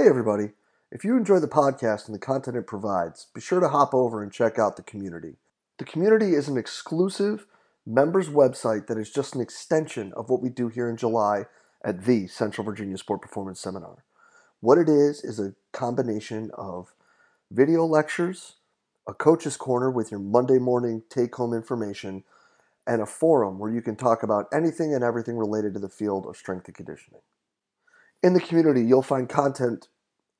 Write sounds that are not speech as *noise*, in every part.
Hey, everybody. If you enjoy the podcast and the content it provides, be sure to hop over and check out the community. The community is an exclusive members website that is just an extension of what we do here in July at the Central Virginia Sport Performance Seminar. What it is is a combination of video lectures, a coach's corner with your Monday morning take home information, and a forum where you can talk about anything and everything related to the field of strength and conditioning. In the community, you'll find content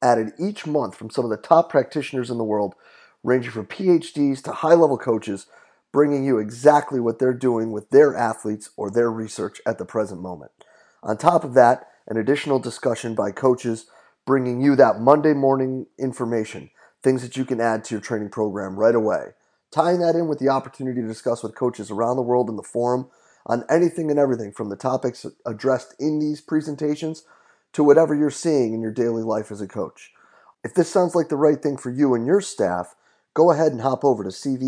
added each month from some of the top practitioners in the world, ranging from PhDs to high level coaches, bringing you exactly what they're doing with their athletes or their research at the present moment. On top of that, an additional discussion by coaches bringing you that Monday morning information, things that you can add to your training program right away. Tying that in with the opportunity to discuss with coaches around the world in the forum on anything and everything from the topics addressed in these presentations to whatever you're seeing in your daily life as a coach. If this sounds like the right thing for you and your staff, go ahead and hop over to cvasps.com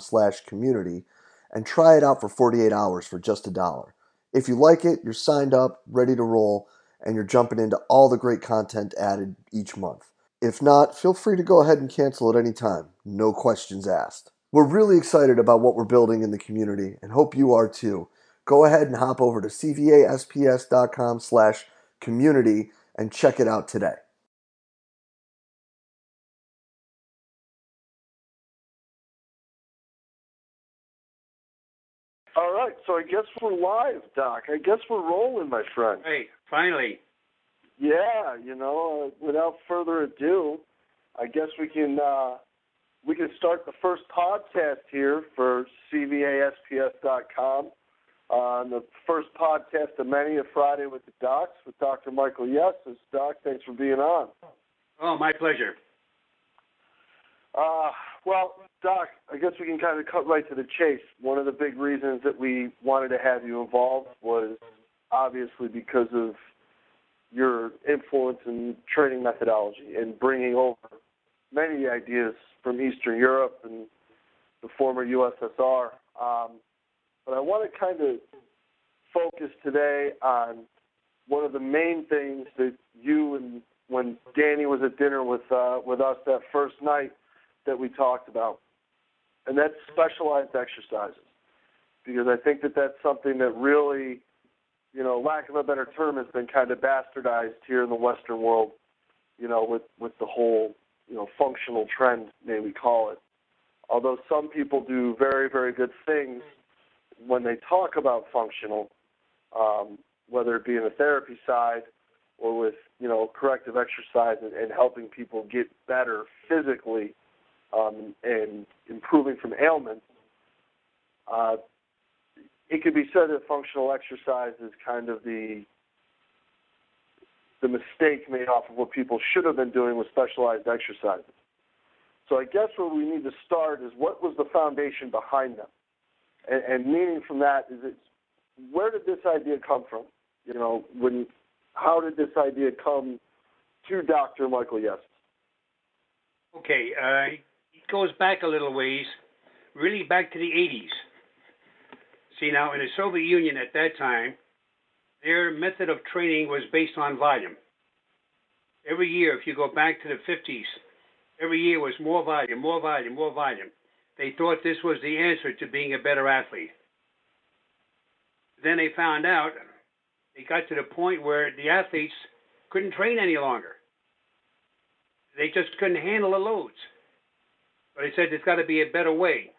slash community and try it out for 48 hours for just a dollar. If you like it, you're signed up, ready to roll, and you're jumping into all the great content added each month. If not, feel free to go ahead and cancel at any time. No questions asked. We're really excited about what we're building in the community and hope you are too. Go ahead and hop over to cvasps.com slash community and check it out today. All right, so I guess we're live, Doc. I guess we're rolling, my friend. Hey, finally. Yeah, you know, uh, without further ado, I guess we can uh, we can start the first podcast here for cvasps.com. On the first podcast of many, a Friday with the Docs with Dr. Michael Yessis. Doc, thanks for being on. Oh, my pleasure. Uh, well, Doc, I guess we can kind of cut right to the chase. One of the big reasons that we wanted to have you involved was obviously because of your influence in training methodology and bringing over many ideas from Eastern Europe and the former USSR. Um, but I want to kind of focus today on one of the main things that you and when Danny was at dinner with uh, with us that first night that we talked about, and that's specialized exercises, because I think that that's something that really, you know, lack of a better term, has been kind of bastardized here in the Western world, you know, with with the whole, you know, functional trend, may we call it. Although some people do very very good things when they talk about functional, um, whether it be in the therapy side or with you know corrective exercise and, and helping people get better physically um, and improving from ailments, uh, it could be said that functional exercise is kind of the the mistake made off of what people should have been doing with specialized exercises. So I guess where we need to start is what was the foundation behind them? And, and meaning from that is it where did this idea come from? You know, when how did this idea come to Dr. Michael Yessis? Okay, uh, it goes back a little ways, really back to the 80s. See, now in the Soviet Union at that time, their method of training was based on volume. Every year, if you go back to the 50s, every year was more volume, more volume, more volume. They thought this was the answer to being a better athlete. Then they found out, they got to the point where the athletes couldn't train any longer. They just couldn't handle the loads. But they said there's got to be a better way.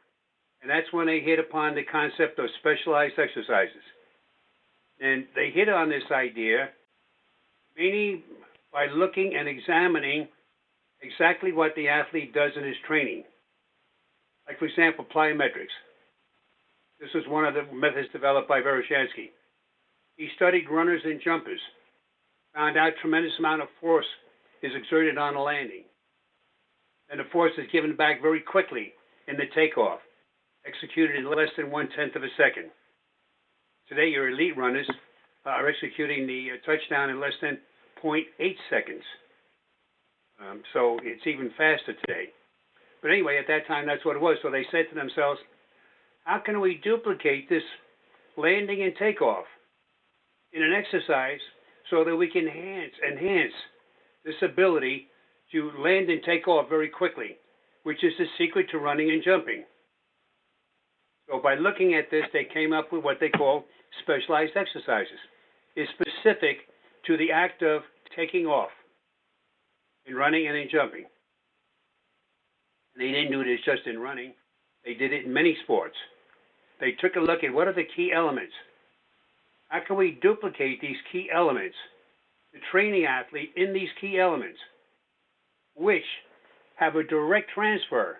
And that's when they hit upon the concept of specialized exercises. And they hit on this idea mainly by looking and examining exactly what the athlete does in his training. Like, for example, plyometrics. This was one of the methods developed by Verkhoshansky. He studied runners and jumpers, found out tremendous amount of force is exerted on a landing. And the force is given back very quickly in the takeoff, executed in less than one tenth of a second. Today, your elite runners are executing the uh, touchdown in less than 0.8 seconds. Um, so it's even faster today. But anyway, at that time, that's what it was. So they said to themselves, how can we duplicate this landing and takeoff in an exercise so that we can enhance enhance this ability to land and take off very quickly, which is the secret to running and jumping. So by looking at this, they came up with what they call specialized exercises. It's specific to the act of taking off in running and in jumping. They didn't do this just in running. They did it in many sports. They took a look at what are the key elements. How can we duplicate these key elements? to train The athlete in these key elements, which have a direct transfer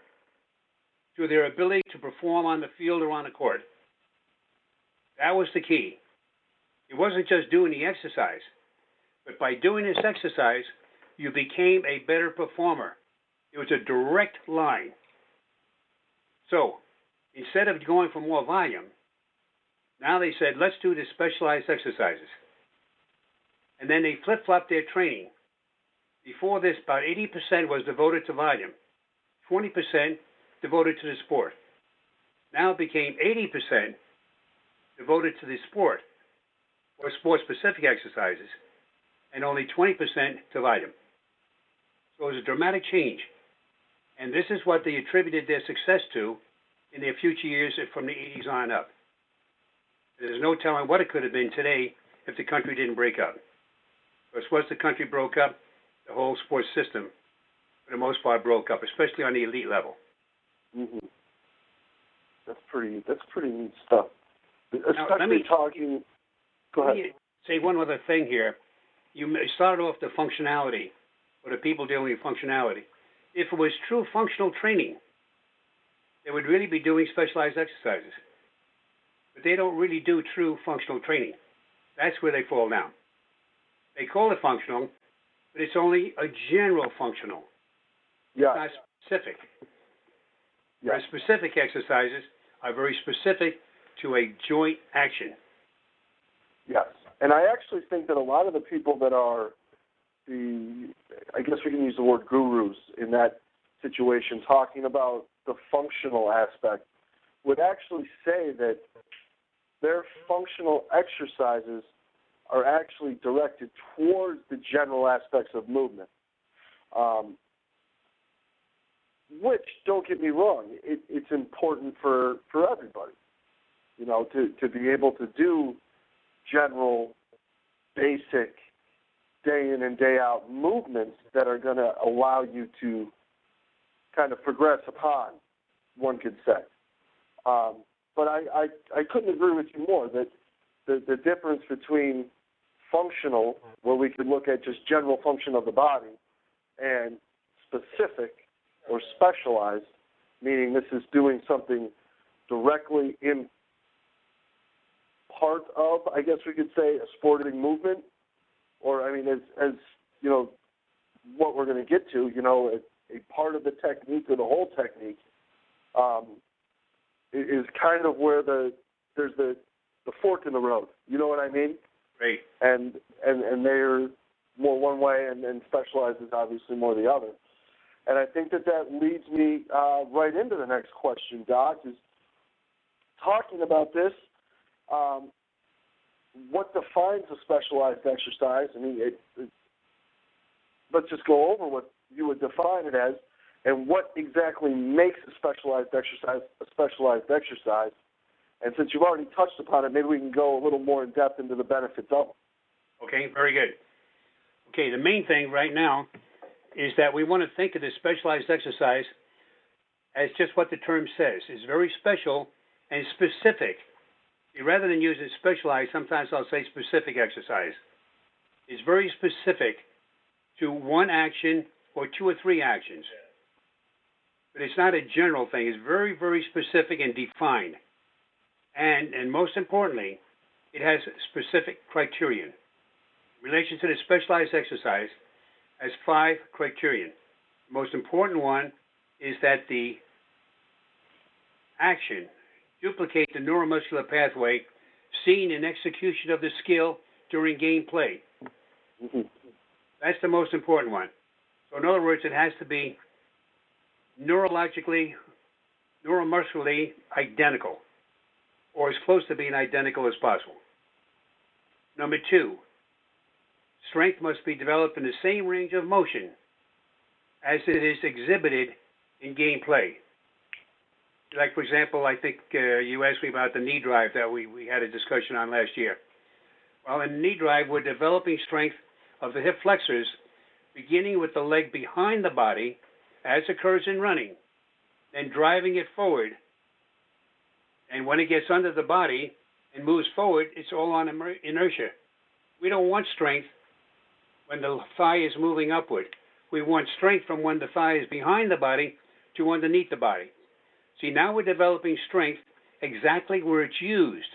to their ability to perform on the field or on the court. That was the key. It wasn't just doing the exercise, but by doing this exercise, you became a better performer. It was a direct line. So instead of going for more volume, now they said, let's do the specialized exercises. And then they flip flopped their training. Before this, about 80% was devoted to volume, 20% devoted to the sport. Now it became 80% devoted to the sport or sport specific exercises, and only 20% to volume. So it was a dramatic change. And this is what they attributed their success to in their future years from the 80s on up. There's no telling what it could have been today if the country didn't break up. Because once the country broke up, the whole sports system, for the most part, broke up, especially on the elite level. hmm That's pretty. That's pretty neat stuff. Especially Now, let me- talking. Go Let ahead. me say one other thing here. You started off the functionality, or the people dealing with functionality. If it was true functional training, they would really be doing specialized exercises. But they don't really do true functional training. That's where they fall down. They call it functional, but it's only a general functional, Yeah. not specific. Yeah. Whereas specific exercises are very specific to a joint action. Yes, and I actually think that a lot of the people that are the, I guess we can use the word gurus in that situation, talking about the functional aspect, would actually say that their functional exercises are actually directed towards the general aspects of movement. Um, which, don't get me wrong, it, it's important for, for everybody. You know, to, to be able to do general, basic, day in and day out movements that are going to allow you to kind of progress upon, one could say. Um, but I, I, I couldn't agree with you more that the, the difference between functional, where we could look at just general function of the body, and specific or specialized, meaning this is doing something directly in part of, I guess we could say, a sporting movement, or I mean, as as you know, what we're going to get to, you know, a, a part of the technique or the whole technique um, is kind of where the there's the the fork in the road. You know what I mean? Great. And and and they're more one way, and, and specialized is obviously more the other. And I think that that leads me uh, right into the next question, Doc. Is talking about this. Um, what defines a specialized exercise? I mean, it, it, let's just go over what you would define it as, and what exactly makes a specialized exercise a specialized exercise. And since you've already touched upon it, maybe we can go a little more in depth into the benefits of it. Okay, very good. Okay, the main thing right now is that we want to think of this specialized exercise as just what the term says. It's very special and specific. Rather than using specialized, sometimes I'll say specific exercise. It's very specific to one action or two or three actions. But it's not a general thing. It's very, very specific and defined. And, and most importantly, it has specific criterion. In relation to the specialized exercise, has five criterion. The most important one is that the action duplicate the neuromuscular pathway seen in execution of the skill during gameplay. Mm-hmm. That's the most important one. So, in other words, it has to be neurologically, neuromuscularly identical, or as close to being identical as possible. Number two, strength must be developed in the same range of motion as it is exhibited in gameplay. Like, for example, I think uh, you asked me about the knee drive that we, we had a discussion on last year. Well, in knee drive, we're developing strength of the hip flexors, beginning with the leg behind the body, as occurs in running, then driving it forward. And when it gets under the body and moves forward, it's all on inertia. We don't want strength when the thigh is moving upward. We want strength from when the thigh is behind the body to underneath the body. See, now we're developing strength exactly where it's used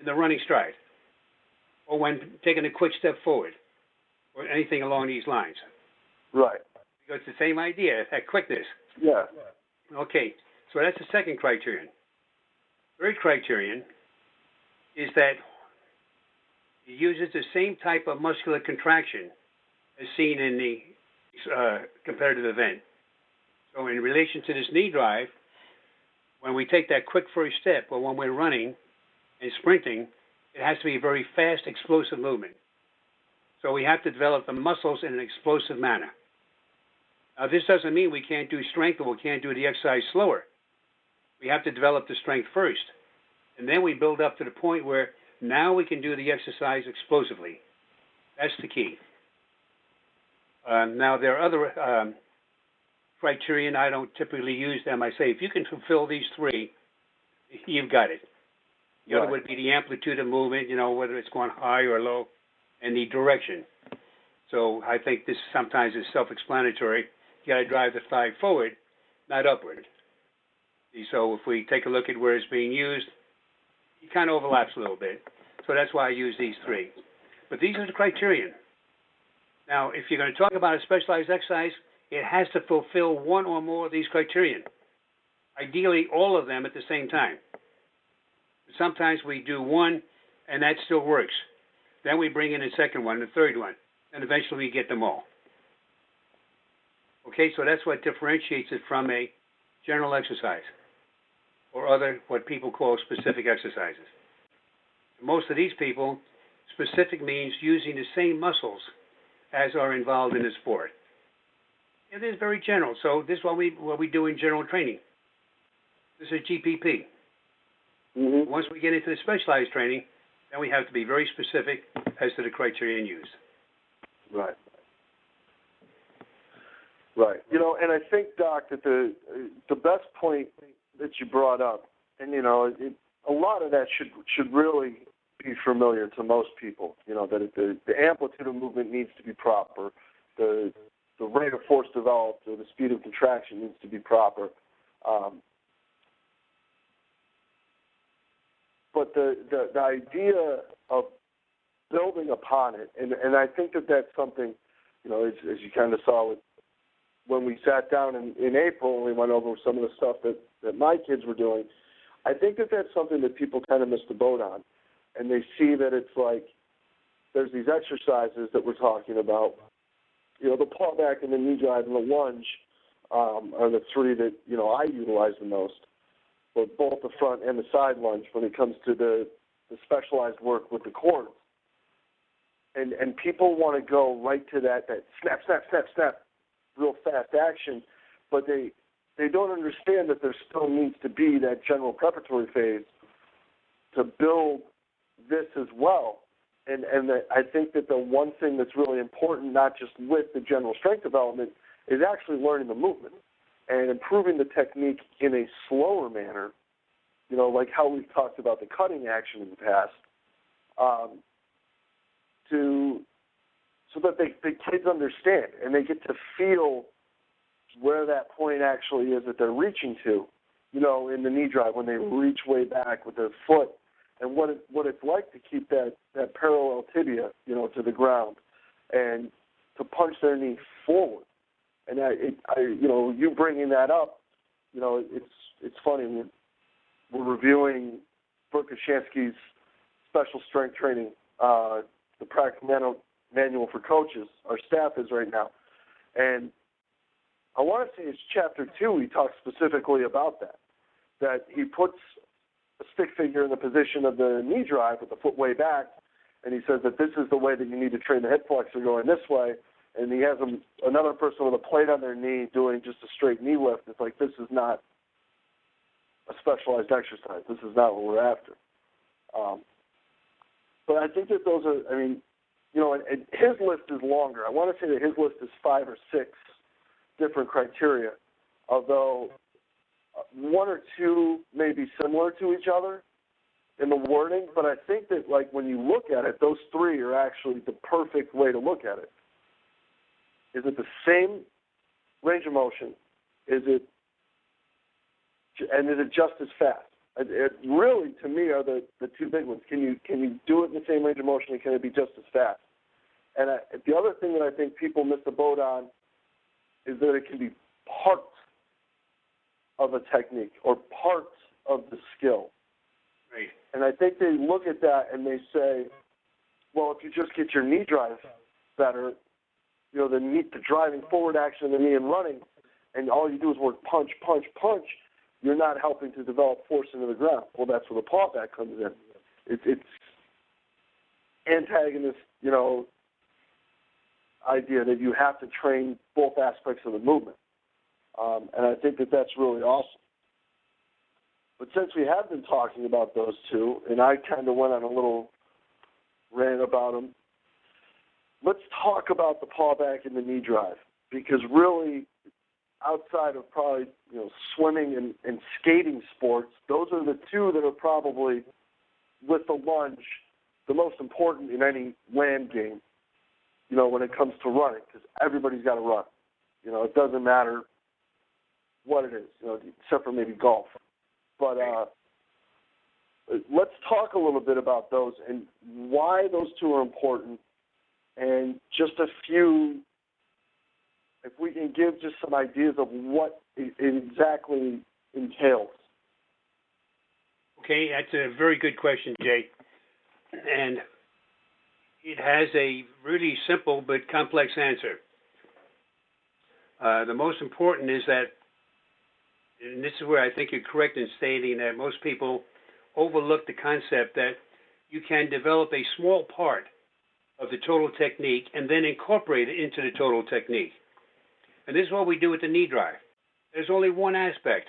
in the running stride or when taking a quick step forward or anything along these lines. Right. Because it's the same idea, that quickness. Yeah. Okay, so that's the second criterion. Third criterion is that it uses the same type of muscular contraction as seen in the uh, competitive event. So, in relation to this knee drive, when we take that quick first step, or when we're running and sprinting, it has to be a very fast, explosive movement. So we have to develop the muscles in an explosive manner. Now, this doesn't mean we can't do strength or we can't do the exercise slower. We have to develop the strength first. And then we build up to the point where now we can do the exercise explosively. That's the key. Um, now, there are other um, criterion. I don't typically use them. I say if you can fulfill these three, you've got it. The right. other would be the amplitude of movement, you know, whether it's going high or low, and the direction. So I think this sometimes is self-explanatory. You got to drive the thigh forward, not upward. So if we take a look at where it's being used, it kind of overlaps a little bit. So that's why I use these three. But these are the criterion. Now, if you're going to talk about a specialized exercise, it has to fulfill one or more of these criterion. Ideally, all of them at the same time. Sometimes we do one, and that still works. Then we bring in a second one, the third one, and eventually we get them all. Okay, so that's what differentiates it from a general exercise or other what people call specific exercises. Most of these people, specific means using the same muscles as are involved in the sport. It is very general. So this is what we what we do in general training. This is GPP. Mm-hmm. Once we get into the specialized training, then we have to be very specific as to the criteria used. Right. Right. Right. You know, and I think, Doc, that the the best point that you brought up, and you know, it, a lot of that should should really be familiar to most people. You know, that the the amplitude of movement needs to be proper. The the rate of force developed or the speed of contraction needs to be proper. Um, but the, the the idea of building upon it, and and I think that that's something, you know, as, as you kind of saw with when we sat down in, in April and we went over some of the stuff that that my kids were doing. I think that that's something that people kind of miss the boat on, and they see that it's like there's these exercises that we're talking about. You know, the pull back and the knee drive and the lunge um, are the three that you know I utilize the most for both the front and the side lunge when it comes to the, the specialized work with the cords. And and people want to go right to that that snap snap snap snap, real fast action, but they they don't understand that there still needs to be that general preparatory phase to build this as well. And and the, I think that the one thing that's really important, not just with the general strength development, is actually learning the movement and improving the technique in a slower manner, you know, like how we've talked about the cutting action in the past, um, to so that they, the kids understand and they get to feel where that point actually is that they're reaching to, you know, in the knee drive when they reach way back with their foot and what it, what it's like to keep that, that parallel tibia, you know, to the ground and to punch their knee forward and I, it, I, you know, you bringing that up, you know, it's it's funny. We're, we're reviewing Verkhoshansky's special strength training, uh, the practical manual, manual for coaches. Our staff is right now, and I want to say it's chapter two. He talks specifically about that. That he puts a stick figure in the position of the knee drive with the foot way back, and he says that this is the way that you need to train the hip flexor going this way, and he has a, another person with a plate on their knee doing just a straight knee lift. It's like this is not a specialized exercise. This is not what we're after. Um, but I think that those are. I mean, you know, and, and his list is longer. I want to say that his list is five or six different criteria, although one or two may be similar to each other in the wording, but I think that like when you look at it, those three are actually the perfect way to look at it. Is it the same range of motion? Is it and is it just as fast? It, it really, to me, are the the two big ones. Can you can you do it in the same range of motion, and can it be just as fast? And I, the other thing that I think people miss the boat on is that it can be parts of a technique or parts of the skill. Right. And I think they look at that and they say, well, if you just get your knee drive better, you know, the knee, the driving forward action of the knee and running, and all you do is work punch, punch, punch, you're not helping to develop force into the ground. Well, that's where the paw back comes in. It, it's antagonist, you know, idea that you have to train both aspects of the movement. Um, and I think that that's really awesome. But since we have been talking about those two, and I kind of went on a little rant about them, let's talk about the paw back and the knee drive. Because really, outside of probably you know swimming and, and skating sports, those are the two that are probably with the lunge the most important in any land game. You know when it comes to running, because everybody's got to run. You know it doesn't matter what it is, you know, except for maybe golf. But uh, let's talk a little bit about those and why those two are important, and just a few if we can give just some ideas of what it exactly entails. Okay, that's a very good question, Jay. And it has a really simple but complex answer. Uh, the most important is that, and this is where I think you're correct in stating that most people overlook the concept that you can develop a small part of the total technique and then incorporate it into the total technique. And this is what we do with the knee drive. There's only one aspect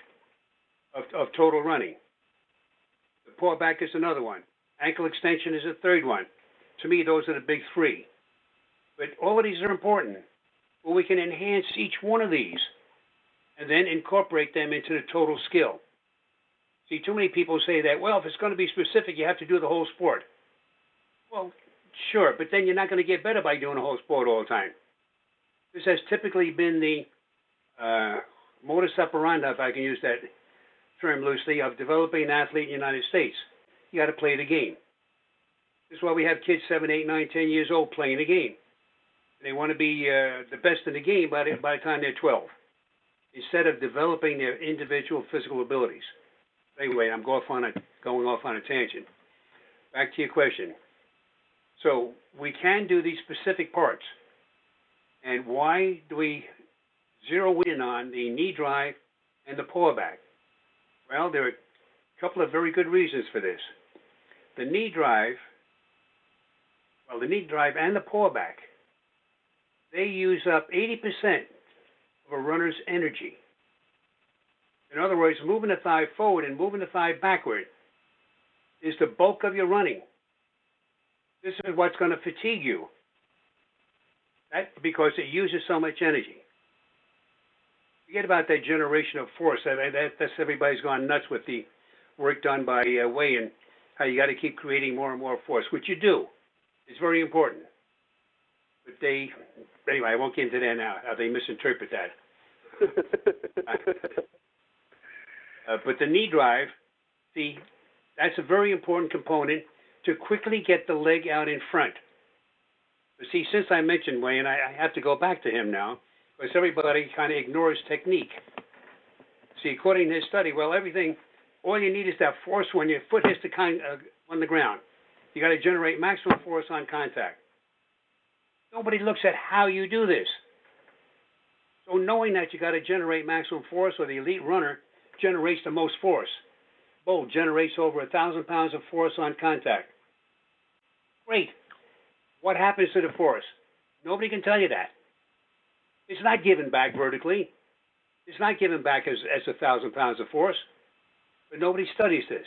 of, of total running. The paw back is another one. Ankle extension is a third one. To me, those are the big three. But all of these are important. But we can enhance each one of these and then incorporate them into the total skill. See, too many people say that, well, if it's going to be specific, you have to do the whole sport. Well, sure, but then you're not going to get better by doing the whole sport all the time. This has typically been the uh, modus operandi, if I can use that term loosely, of developing an athlete in the United States. You got to play the game. This is why we have kids seven, eight, nine, ten years old playing the game. They want to be uh, the best in the game by the, by the time they're 12, instead of developing their individual physical abilities. Anyway, I'm going off on a going off on a tangent. Back to your question. So we can do these specific parts. And why do we zero in on the knee drive and the paw back? Well, there are a couple of very good reasons for this. The knee drive, well, the knee drive and the paw back, they use up 80% of a runner's energy. In other words, moving the thigh forward and moving the thigh backward is the bulk of your running. This is what's going to fatigue you. That, because it uses so much energy. Forget about that generation of force. That, that, that's everybody's gone nuts with the work done by uh, Weyand and how you got to keep creating more and more force, which you do. It's very important. But they, anyway, I won't get into that now. How they misinterpret that. *laughs* uh, but the knee drive, see, that's a very important component to quickly get the leg out in front. But see, since I mentioned Weyand, I, I have to go back to him now, because everybody kind of ignores technique. See, according to his study, well, everything, all you need is that force when your foot hits the con- uh, on the ground. You got to generate maximum force on contact. Nobody looks at how you do this. So knowing that you got to generate maximum force, or the elite runner generates the most force. Bolt generates over a thousand pounds of force on contact. Great. what happens to the force? Nobody can tell you that. It's not given back vertically. It's not given back as, as a thousand pounds of force. But nobody studies this.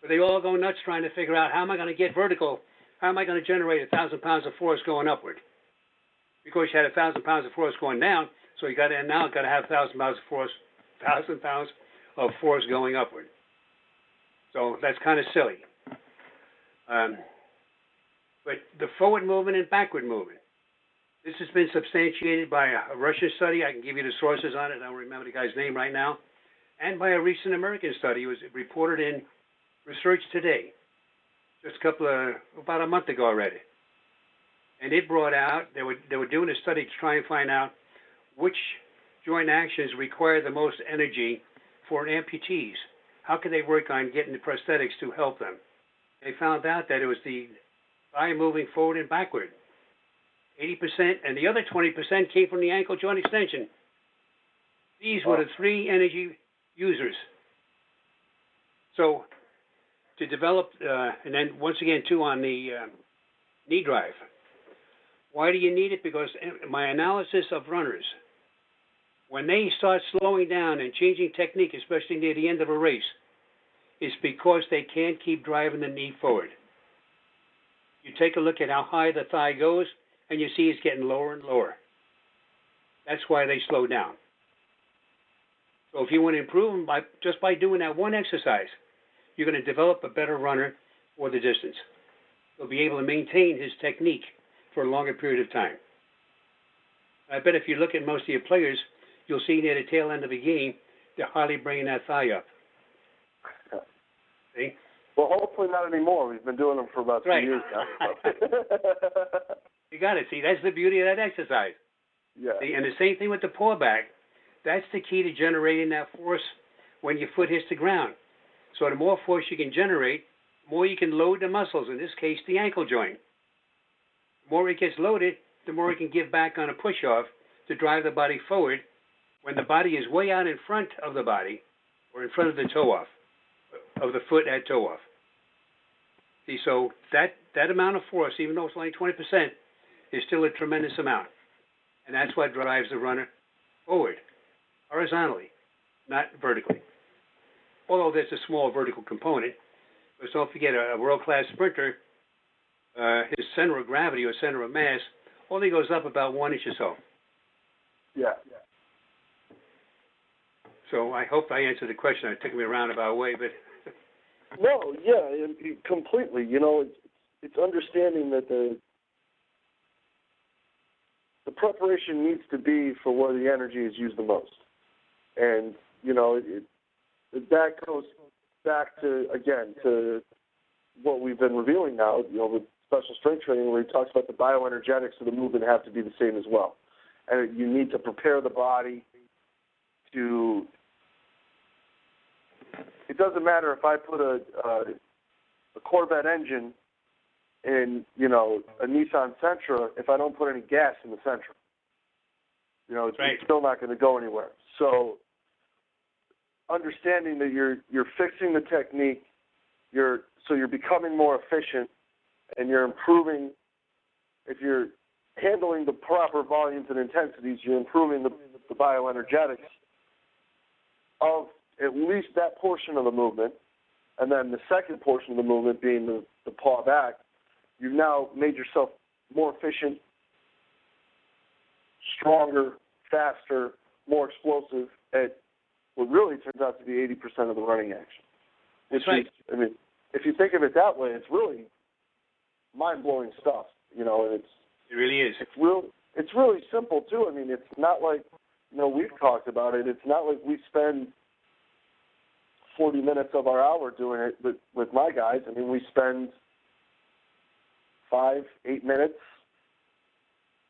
But they all go nuts trying to figure out how am I going to get vertical? How am I going to generate a thousand pounds of force going upward? Because you had a thousand pounds of force going down, so you got to now got to have a thousand pounds of force, thousand pounds of force going upward. So that's kind of silly. Um, but the forward movement and backward movement. This has been substantiated by a Russian study. I can give you the sources on it. I don't remember the guy's name right now. And by a recent American study. It was reported in Research Today just a couple of, about a month ago already. And it brought out, they were, they were doing a study to try and find out which joint actions require the most energy for amputees. How can they work on getting the prosthetics to help them? They found out that it was the thigh moving forward and backward. 80%, and the other 20% came from the ankle joint extension. These were the three energy users. So, to develop, uh, and then once again, too, on the uh, knee drive. Why do you need it? Because my analysis of runners, when they start slowing down and changing technique, especially near the end of a race, is because they can't keep driving the knee forward. You take a look at how high the thigh goes, and you see it's getting lower and lower. That's why they slow down. So if you want to improve them by just by doing that one exercise, you're going to develop a better runner for the distance. He'll be able to maintain his technique for a longer period of time. I bet if you look at most of your players, you'll see near the tail end of the game, they're hardly bringing that thigh up. See? Well, hopefully not anymore. We've been doing them for about two Right. years now. *laughs* You got it. See, that's the beauty of that exercise. yeah. See, and the same thing with the pull back. That's the key to generating that force when your foot hits the ground. So the more force you can generate, the more you can load the muscles, in this case, the ankle joint. The more it gets loaded, the more it can give back on a push off to drive the body forward when the body is way out in front of the body or in front of the toe off, of the foot at toe off. See, so that, that amount of force, even though it's only 20%, is still a tremendous amount. And that's what drives the runner forward, horizontally, not vertically. Although there's a small vertical component, but don't forget a, a world-class sprinter, uh, his center of gravity or center of mass only goes up about one inch or so. Yeah. So I hope I answered the question. It took me around about a roundabout way, but *laughs* No, yeah, it, it- completely. You know, it's, it's understanding that the the preparation needs to be for where the energy is used the most, and you know, it, that goes back to again to what we've been revealing now. You know, with special strength training, where he talks about the bioenergetics of the movement have to be the same as well, and you need to prepare the body to it doesn't matter if I put a uh, a Corvette engine in you know a Nissan Sentra if I don't put any gas in the Sentra. You know, it's, Right. it's still not going to go anywhere. So understanding that you're you're fixing the technique, you're so you're becoming more efficient, and you're improving. If you're handling the proper volumes and intensities, you're improving the, the bioenergetics of at least that portion of the movement, and then the second portion of the movement being the, the paw back, you've now made yourself more efficient, stronger, faster, more explosive at what really turns out to be 80% of the running action. Which That's right. is, I mean, if you think of it that way, it's really mind-blowing stuff, you know, and it's it really is. it's real it's really simple too. I mean, it's not like you know we've talked about it. It's not like we spend forty minutes of our hour doing it with with my guys. I mean, we spend five, eight minutes,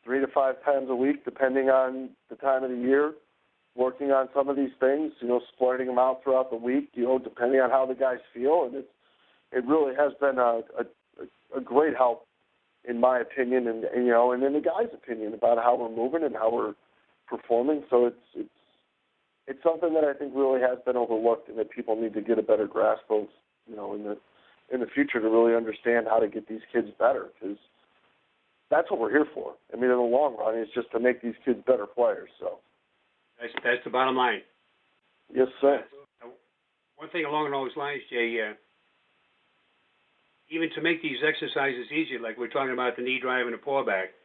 three to five times a week, depending on the time of the year, working on some of these things. You know, splitting them out throughout the week. You know, depending on how the guys feel, and it's it really has been a a, a great help in my opinion, and, and you know, and in the guys' opinion about how we're moving and how we're performing. So it's it's it's something that I think really has been overlooked, and that people need to get a better grasp of, you know, in the in the future to really understand how to get these kids better. Because that's what we're here for. I mean, in the long run, it's just to make these kids better players. So that's that's the bottom line. Yes, sir. One thing along those lines, Jay. Uh, even to make these exercises easier, like we're talking about the knee drive and the pullback,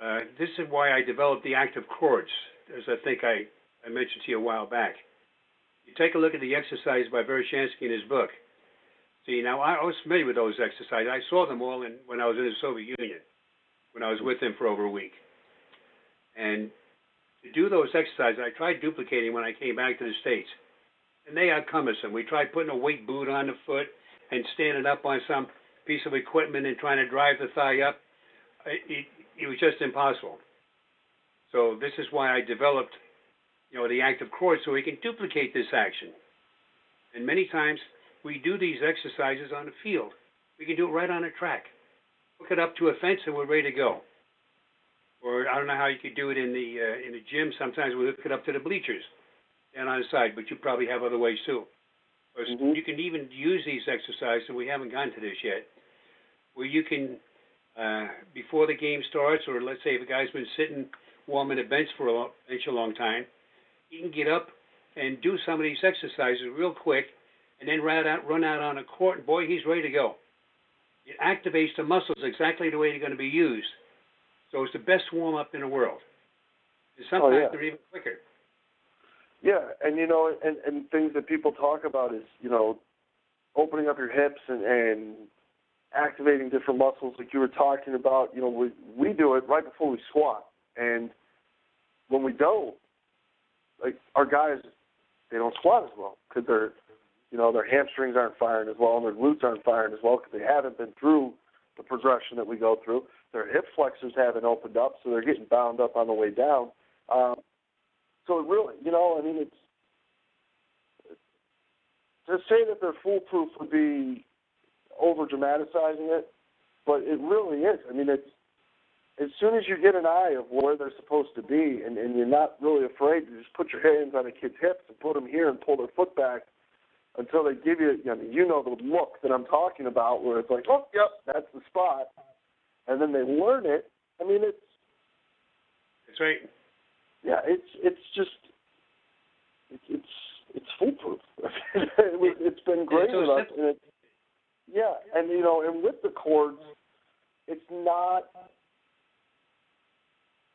uh, this is why I developed the active cords, as I think I, I mentioned to you a while back. You take a look at the exercise by Verkhoshansky in his book. See, now I was familiar with those exercises. I saw them all in, when I was in the Soviet Union, when I was with him for over a week. And to do those exercises, I tried duplicating when I came back to the States. And they are cumbersome. We tried putting a weight boot on the foot and standing up on some piece of equipment and trying to drive the thigh up. It, it, it was just impossible. So this is why I developed, you know, the active cord so we can duplicate this action. And many times we do these exercises on the field. We can do it right on a track. Hook it up to a fence and we're ready to go. Or I don't know how you could do it in the uh, in the gym. Sometimes we hook it up to the bleachers down on the side, but you probably have other ways too. Or mm-hmm. you can even use these exercises, and we haven't gotten to this yet, where you can uh, before the game starts, or let's say if a guy's been sitting warming a bench for a bench a long time, he can get up and do some of these exercises real quick, and then run out run out on a court, and boy, he's ready to go. It activates the muscles exactly the way they're going to be used. So it's the best warm up in the world. And oh, sometimes oh, yeah. they're even quicker. Yeah, and you know, and and things that people talk about is you know, opening up your hips and and activating different muscles like you were talking about. You know, we we do it right before we squat, and when we don't, like our guys, they don't squat as well because their, you know, their hamstrings aren't firing as well and their glutes aren't firing as well because they haven't been through the progression that we go through. Their hip flexors haven't opened up, so they're getting bound up on the way down. Um, so it really, you know, I mean, it's to say that they're foolproof would be over dramatizing it, but it really is. I mean, it's as soon as you get an eye of where they're supposed to be, and, and you're not really afraid to just put your hands on a kid's hips and put them here and pull their foot back until they give you, you know, you know the look that I'm talking about, where it's like, oh, yep, that's the spot, and then they learn it. I mean, it's it's right. Yeah, it's it's just it's it's it's foolproof. *laughs* it, it's been great with us, and it, yeah, and you know, and with the cords, it's not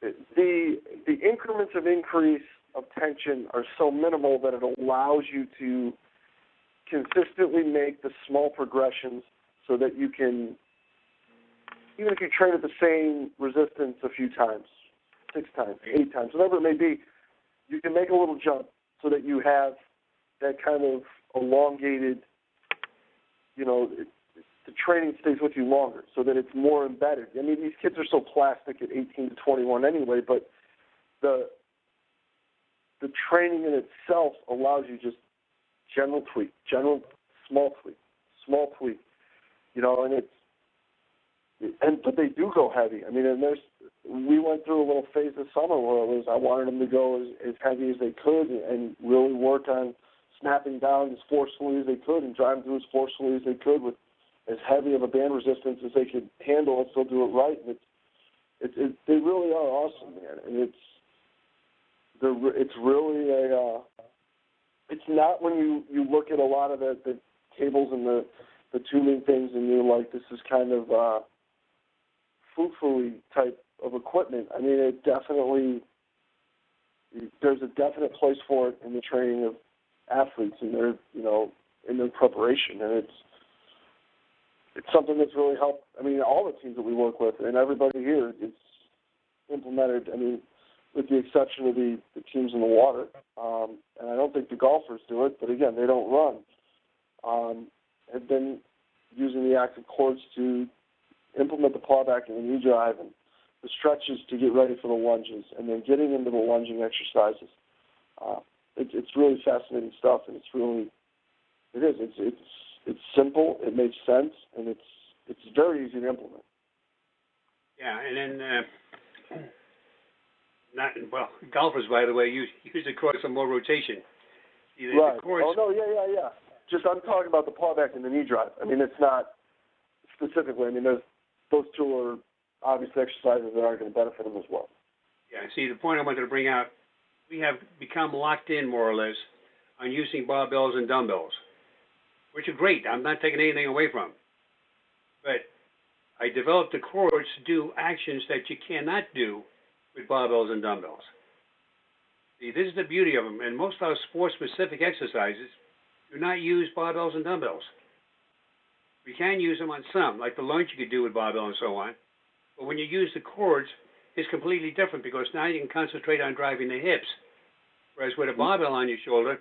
the the increments of increase of tension are so minimal that it allows you to consistently make the small progressions so that you can even if you train at the same resistance a few times, six times, eight times, whatever it may be, you can make a little jump so that you have that kind of elongated you know, the training stays with you longer so that it's more embedded. I mean, these kids are so plastic at 18 to 21 anyway, but the the training in itself allows you just general tweak, general small tweak, small tweak, you know, and it's and but they do go heavy. I mean, and there's we went through a little phase this summer where it was I wanted them to go as, as heavy as they could and really work on snapping down as forcefully as they could and driving through as forcefully as they could with as heavy of a band resistance as they could handle and still do it right. And it's it's it, they really are awesome, man. And it's the it's really a uh, it's not when you you look at a lot of the, the tables and the the tuning things and you're like this is kind of uh foo type of equipment. I mean it definitely there's a definite place for it in the training of athletes in their you know in their preparation, and it's it's something that's really helped. I mean, all the teams that we work with and everybody here, it's implemented. I mean, with the exception of the, the teams in the water, um, and I don't think the golfers do it. But again, they don't run. Um, have been using the active cords to implement the pawback and the knee drive and the stretches to get ready for the lunges, and then getting into the lunging exercises. Uh, it's it's really fascinating stuff, and it's really it is. It's it's it's simple. It makes sense, and it's it's very easy to implement. Yeah, and then uh, not well, golfers, by the way, use use the cords some more rotation. Either right. Oh no, yeah, yeah, yeah. Just I'm talking about the pawback and the knee drive. I mean, it's not specifically. I mean, there's those two are obviously exercises that are going to benefit them as well. Yeah, see, the point I wanted to bring out, we have become locked in more or less on using barbells and dumbbells, which are great. I'm not taking anything away from. But I developed the cords to do actions that you cannot do with barbells and dumbbells. See, this is the beauty of them. And most of our sport-specific exercises do not use barbells and dumbbells. We can use them on some, like the lunge you could do with barbell and so on. But when you use the cords, it's completely different because now you can concentrate on driving the hips. Whereas with a mm-hmm. barbell on your shoulder,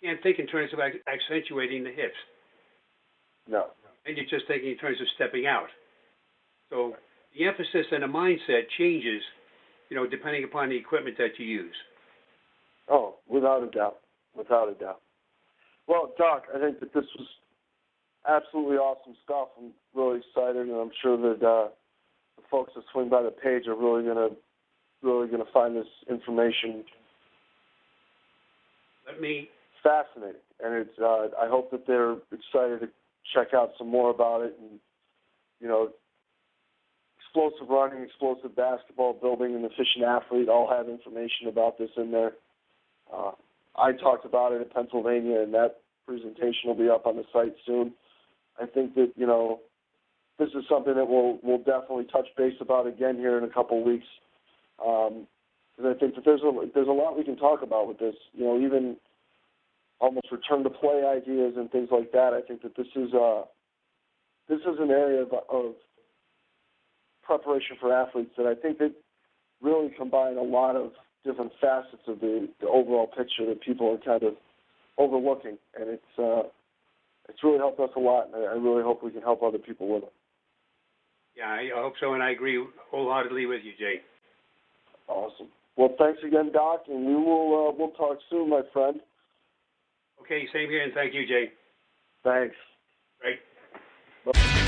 you can't think in terms of accentuating the hips. No. And you're just thinking in terms of stepping out. So the emphasis and the mindset changes, you know, depending upon the equipment that you use. Oh, without a doubt. Without a doubt. Well, Doc, I think that this was absolutely awesome stuff. I'm really excited, and I'm sure that uh, the folks that swing by the page are really gonna really gonna find this information. Let me fascinating, and it's. Uh, I hope that they're excited to check out some more about it, and you know, explosive running, explosive basketball, building an efficient athlete all have information about this in there. Uh, I talked about it in Pennsylvania, and that presentation will be up on the site soon. I think that you know this is something that we'll we'll definitely touch base about again here in a couple of weeks. Um, because I think that there's a there's a lot we can talk about with this. You know, even almost return to play ideas and things like that. I think that this is uh this is an area of, of preparation for athletes that I think that really combine a lot of different facets of the, the overall picture that people are kind of overlooking, and it's uh, it's really helped us a lot, and I really hope we can help other people with it. Yeah, I hope so, and I agree wholeheartedly with you, Jay. Awesome. Well, thanks again, Doc, and we will uh, we'll talk soon, my friend. Okay, same here, and thank you, Jay. Thanks. Right. Bye.